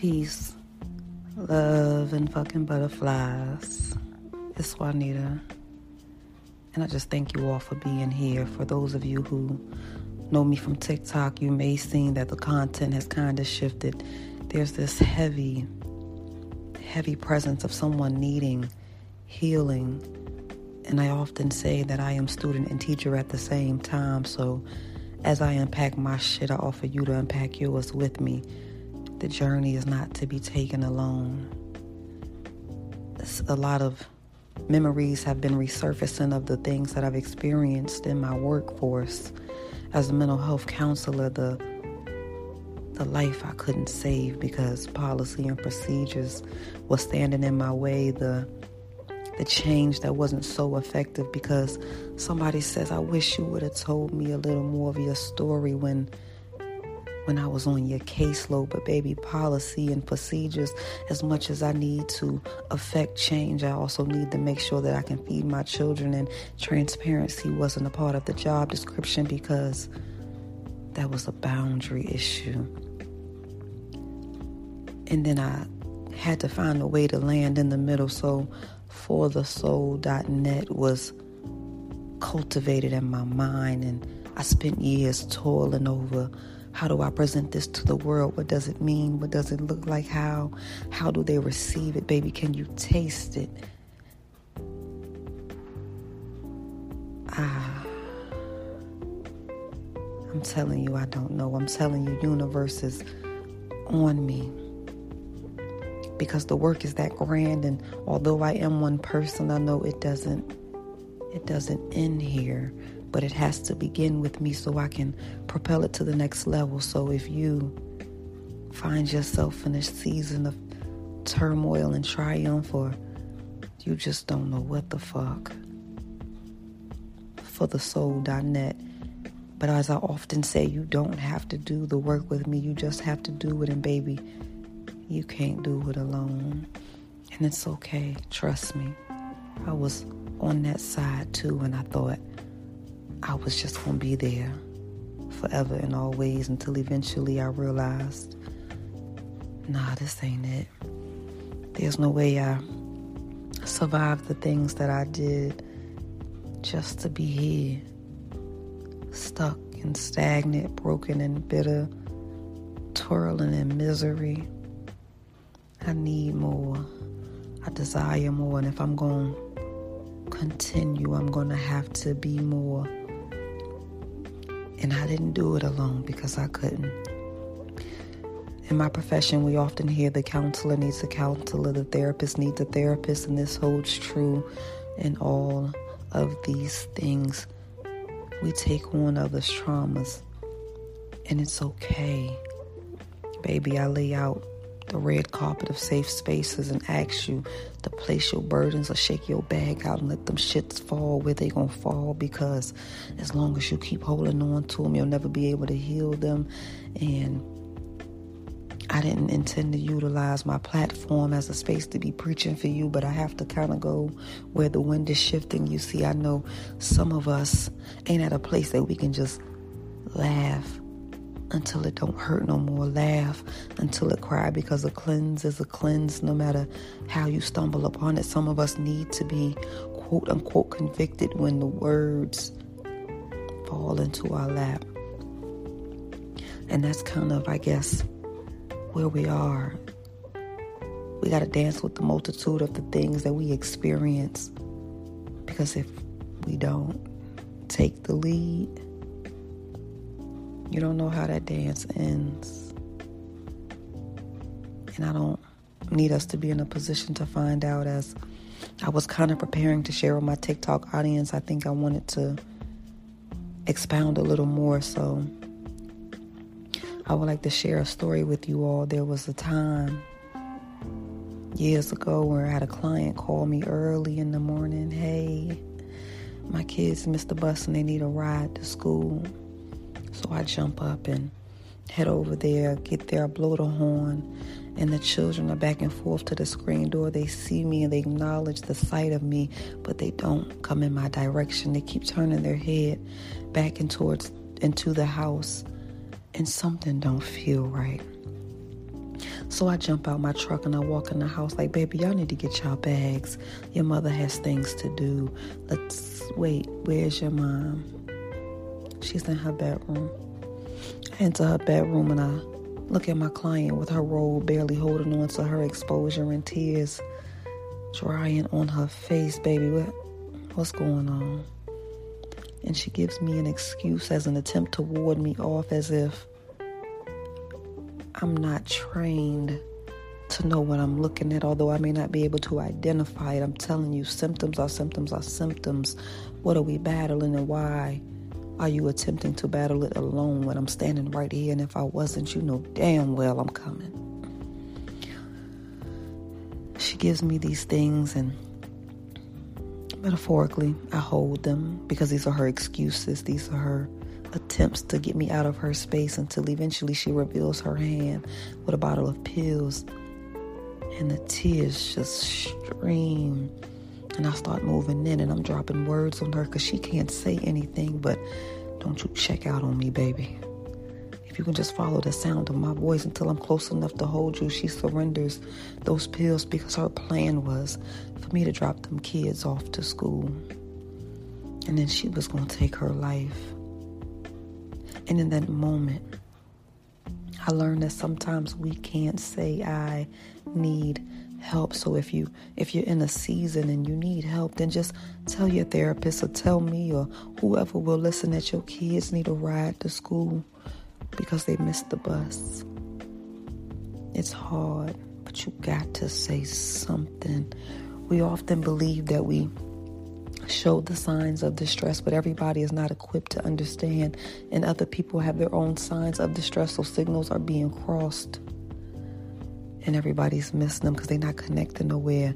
Peace, love, and fucking butterflies. It's Juanita. And I just thank you all for being here. For those of you who know me from TikTok, you may see that the content has kind of shifted. There's this heavy, heavy presence of someone needing healing. And I often say that I am student and teacher at the same time. So as I unpack my shit, I offer you to unpack yours with me the journey is not to be taken alone. A lot of memories have been resurfacing of the things that I've experienced in my workforce as a mental health counselor, the the life I couldn't save because policy and procedures was standing in my way, the the change that wasn't so effective because somebody says, I wish you would have told me a little more of your story when when I was on your caseload, but baby, policy and procedures, as much as I need to affect change, I also need to make sure that I can feed my children, and transparency wasn't a part of the job description because that was a boundary issue. And then I had to find a way to land in the middle, so forthesoul.net was cultivated in my mind, and I spent years toiling over how do I present this to the world? What does it mean? What does it look like? How how do they receive it? Baby, can you taste it? Ah. I'm telling you I don't know. I'm telling you universe is on me. Because the work is that grand and although I am one person, I know it doesn't it doesn't end here but it has to begin with me so I can propel it to the next level. So if you find yourself in a season of turmoil and triumph, or you just don't know what the fuck, for the soul.net. But as I often say, you don't have to do the work with me, you just have to do it. And baby, you can't do it alone. And it's okay, trust me. I was on that side too, and I thought, I was just going to be there forever and always until eventually I realized, nah, this ain't it. There's no way I survived the things that I did just to be here, stuck and stagnant, broken and bitter, twirling in misery. I need more. I desire more. And if I'm going to continue, I'm going to have to be more and I didn't do it alone because I couldn't. In my profession, we often hear the counselor needs a counselor, the therapist needs a therapist, and this holds true in all of these things. We take on others' traumas, and it's okay. Baby, I lay out the red carpet of safe spaces and ask you to place your burdens or shake your bag out and let them shits fall where they gonna fall because as long as you keep holding on to them, you'll never be able to heal them. And I didn't intend to utilize my platform as a space to be preaching for you, but I have to kind of go where the wind is shifting. You see, I know some of us ain't at a place that we can just laugh until it don't hurt no more. Laugh until it cry because a cleanse is a cleanse no matter how you stumble upon it. Some of us need to be quote unquote convicted when the words fall into our lap. And that's kind of, I guess, where we are. We got to dance with the multitude of the things that we experience. Because if we don't take the lead, you don't know how that dance ends. And I don't need us to be in a position to find out as I was kind of preparing to share with my TikTok audience. I think I wanted to expound a little more. So I would like to share a story with you all. There was a time years ago where I had a client call me early in the morning. Hey, my kids missed the bus and they need a ride to school. So I jump up and head over there, get there, blow the horn, and the children are back and forth to the screen door. They see me and they acknowledge the sight of me, but they don't come in my direction. They keep turning their head back and towards into the house, and something don't feel right. So I jump out my truck and I walk in the house like, baby, y'all need to get y'all bags. Your mother has things to do. Let's wait. Where's your mom? She's in her bedroom. I enter her bedroom and I look at my client with her robe barely holding on to her exposure and tears drying on her face, baby. What, what's going on? And she gives me an excuse as an attempt to ward me off as if I'm not trained to know what I'm looking at, although I may not be able to identify it. I'm telling you, symptoms are symptoms are symptoms. What are we battling and why are you attempting to battle it alone when I'm standing right here? And if I wasn't, you know damn well I'm coming. She gives me these things, and metaphorically, I hold them because these are her excuses, these are her attempts to get me out of her space until eventually she reveals her hand with a bottle of pills. And the tears just stream. And I start moving in and I'm dropping words on her because she can't say anything, but don't you check out on me, baby. If you can just follow the sound of my voice until I'm close enough to hold you, she surrenders those pills because her plan was for me to drop them kids off to school. And then she was going to take her life. And in that moment, I learned that sometimes we can't say I need help. So if you if you're in a season and you need help, then just tell your therapist or tell me or whoever will listen that your kids need a ride to school because they missed the bus. It's hard, but you got to say something. We often believe that we show the signs of distress, but everybody is not equipped to understand, and other people have their own signs of distress, so signals are being crossed, and everybody's missing them because they're not connecting nowhere.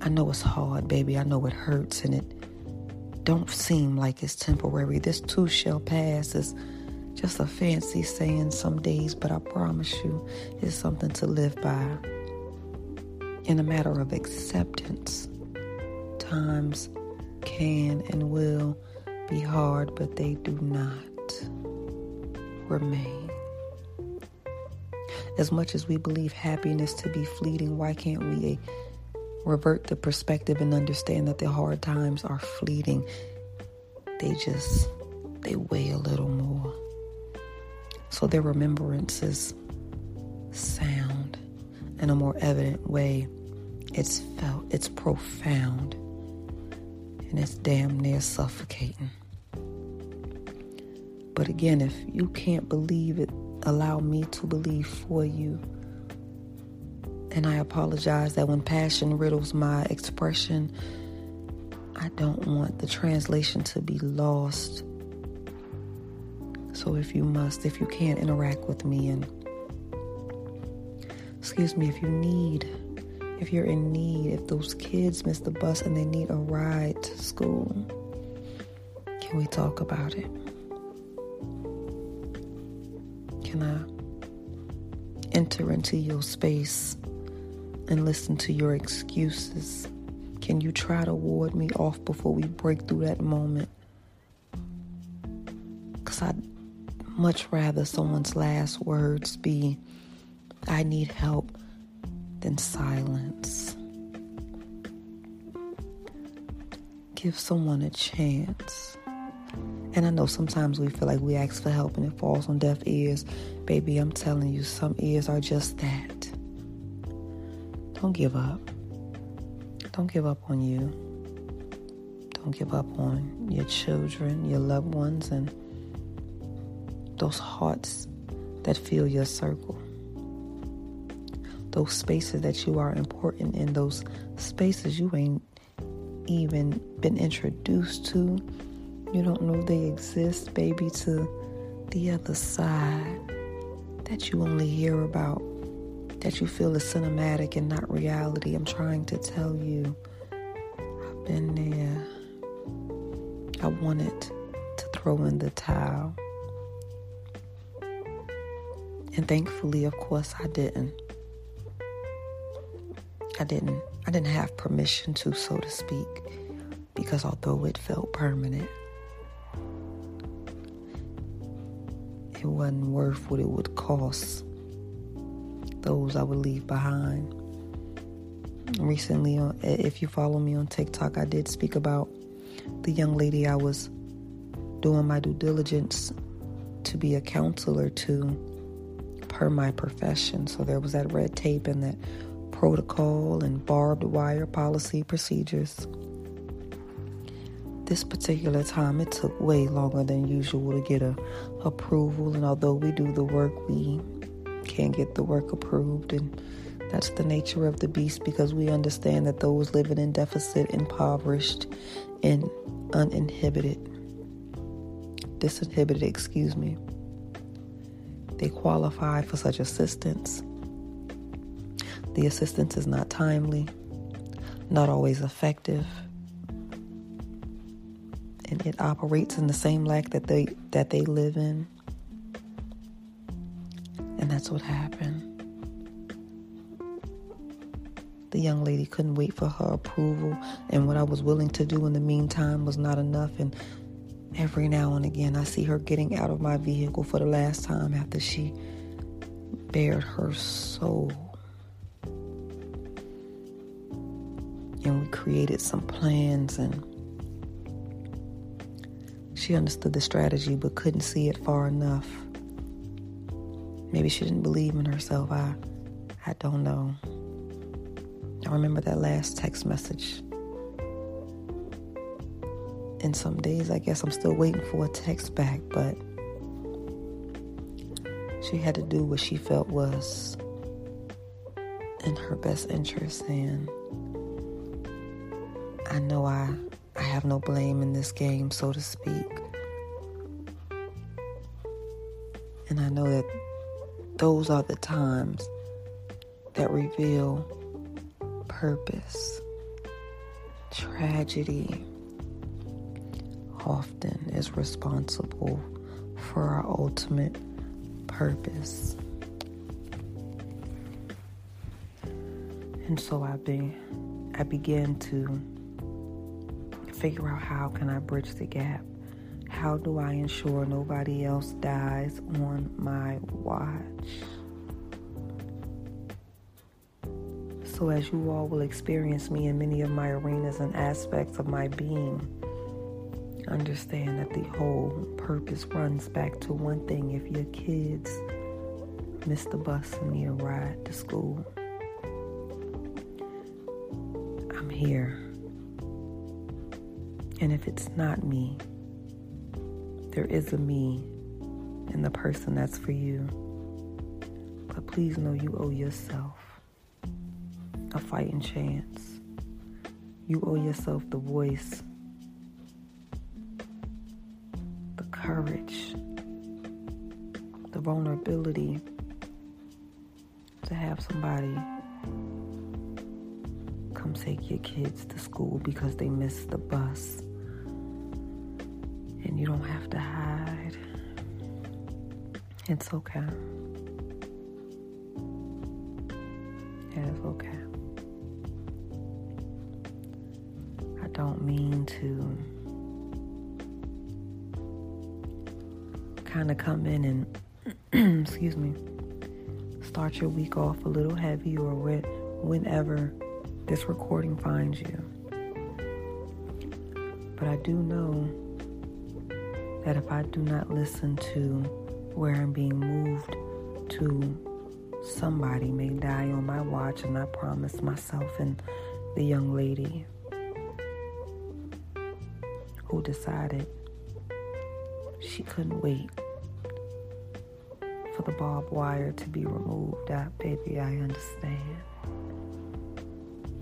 I know it's hard, baby. I know it hurts, and it don't seem like it's temporary. This too shall pass. is just a fancy saying some days, but I promise you, it's something to live by. In a matter of acceptance times can and will be hard, but they do not remain. As much as we believe happiness to be fleeting, why can't we eh, revert the perspective and understand that the hard times are fleeting? They just, they weigh a little more. So their remembrances sound in a more evident way. It's felt, it's profound and it's damn near suffocating. But again, if you can't believe it, allow me to believe for you. And I apologize that when passion riddles my expression, I don't want the translation to be lost. So if you must, if you can't interact with me and excuse me, if you need if you're in need, if those kids miss the bus and they need a ride to school, can we talk about it? Can I enter into your space and listen to your excuses? Can you try to ward me off before we break through that moment? Because I'd much rather someone's last words be, I need help than silence. Give someone a chance. And I know sometimes we feel like we ask for help and it falls on deaf ears. Baby, I'm telling you, some ears are just that. Don't give up. Don't give up on you. Don't give up on your children, your loved ones, and those hearts that fill your circle those spaces that you are important in, those spaces you ain't even been introduced to. You don't know they exist, baby, to the other side that you only hear about, that you feel is cinematic and not reality. I'm trying to tell you, I've been there. I wanted to throw in the towel. And thankfully, of course, I didn't. I didn't I didn't have permission to, so to speak, because although it felt permanent, it wasn't worth what it would cost. those I would leave behind. Recently, if you follow me on TikTok, I did speak about the young lady I was doing my due diligence to be a counselor to per my profession. So there was that red tape and that protocol and barbed wire policy procedures. This particular time, it took way longer than usual to get a approval, and although we do the work, we can't get the work approved, and that's the nature of the beast because we understand that those living in deficit, impoverished, and uninhibited, disinhibited, excuse me, they qualify for such assistance. The assistance is not timely, not always effective, and it operates in the same lack that they that they live in. And that's what happened. The young lady couldn't wait for her approval, and what I was willing to do in the meantime was not enough. And every now and again, I see her getting out of my vehicle for the last time after she bared her soul. And we created some plans, and she understood the strategy but couldn't see it far enough. Maybe she didn't believe in herself. I, I don't know. I remember that last text message. In some days, I guess I'm still waiting for a text back, but she had to do what she felt was in her best interest, and I know I I have no blame in this game, so to speak. And I know that those are the times that reveal purpose. Tragedy often is responsible for our ultimate purpose. And so I be I began to figure out how can I bridge the gap. How do I ensure nobody else dies on my watch? So, as you all will experience me in many of my arenas and aspects of my being, understand that the whole purpose runs back to one thing if your kids miss the bus and need a ride to school. I'm here. And if it's not me, there is a me and the person that's for you. But please know you owe yourself a fighting chance. You owe yourself the voice, the courage, the vulnerability to have somebody come take your kids to school because they missed the bus. And you don't have to hide. It's okay. It is okay. I don't mean to kind of come in and, excuse me, start your week off a little heavy or when, whenever this recording finds you. But I do know that if I do not listen to where I'm being moved to, somebody may die on my watch, and I promise myself and the young lady who decided she couldn't wait for the barbed wire to be removed. I, baby, I understand.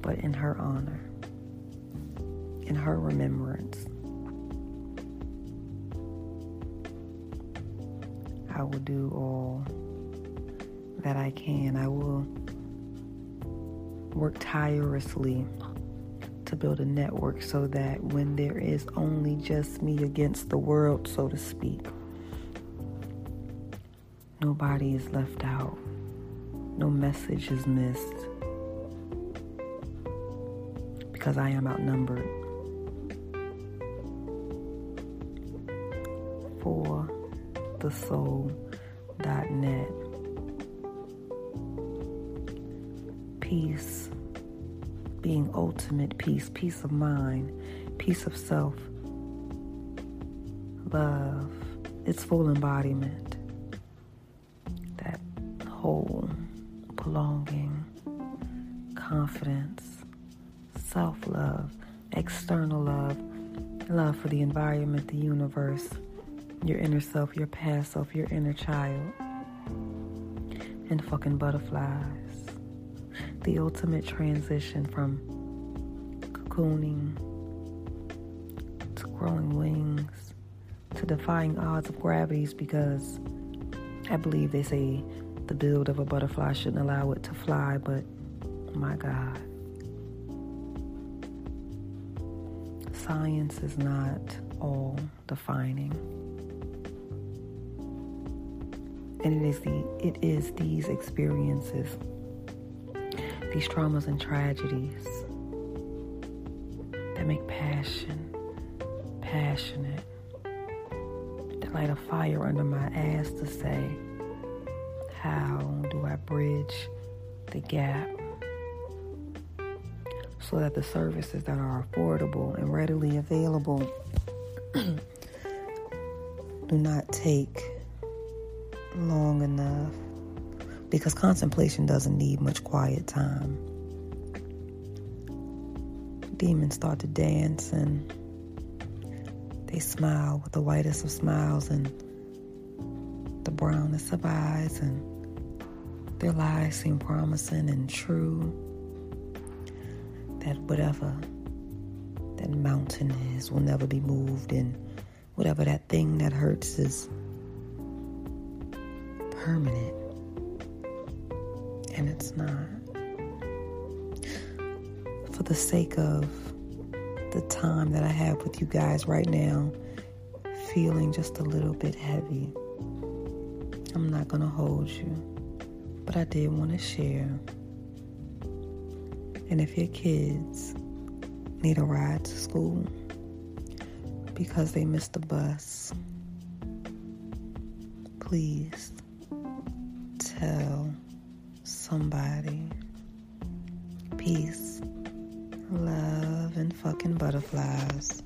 But in her honor, in her remembrance, I will do all that I can. I will work tirelessly to build a network so that when there is only just me against the world, so to speak, nobody is left out, no message is missed, because I am outnumbered. For the soul.net. peace. Being ultimate peace, peace of mind, peace of self, love, its full embodiment, that whole belonging, confidence, self love, external love, love for the environment, the universe, your inner self, your past self, your inner child, and fucking butterflies. The ultimate transition from cocooning to growing wings to defying odds of gravities because I believe they say the build of a butterfly shouldn't allow it to fly, but my God. Science is not all defining. And it is the it is these experiences, these traumas and tragedies that make passion passionate, that light a fire under my ass to say, how do I bridge the gap so that the services that are affordable and readily available do not take long enough because contemplation doesn't need much quiet time. Demons start to dance and they smile with the whitest of smiles and the brownest of eyes, and their lies seem promising and true. That whatever that mountain is will never be moved, and whatever that thing that hurts is permanent. And it's not. For the sake of the time that I have with you guys right now, feeling just a little bit heavy, I'm not going to hold you, but I did want to share. And if your kids need a ride to school because they missed the bus, please tell somebody. Peace, love, and fucking butterflies.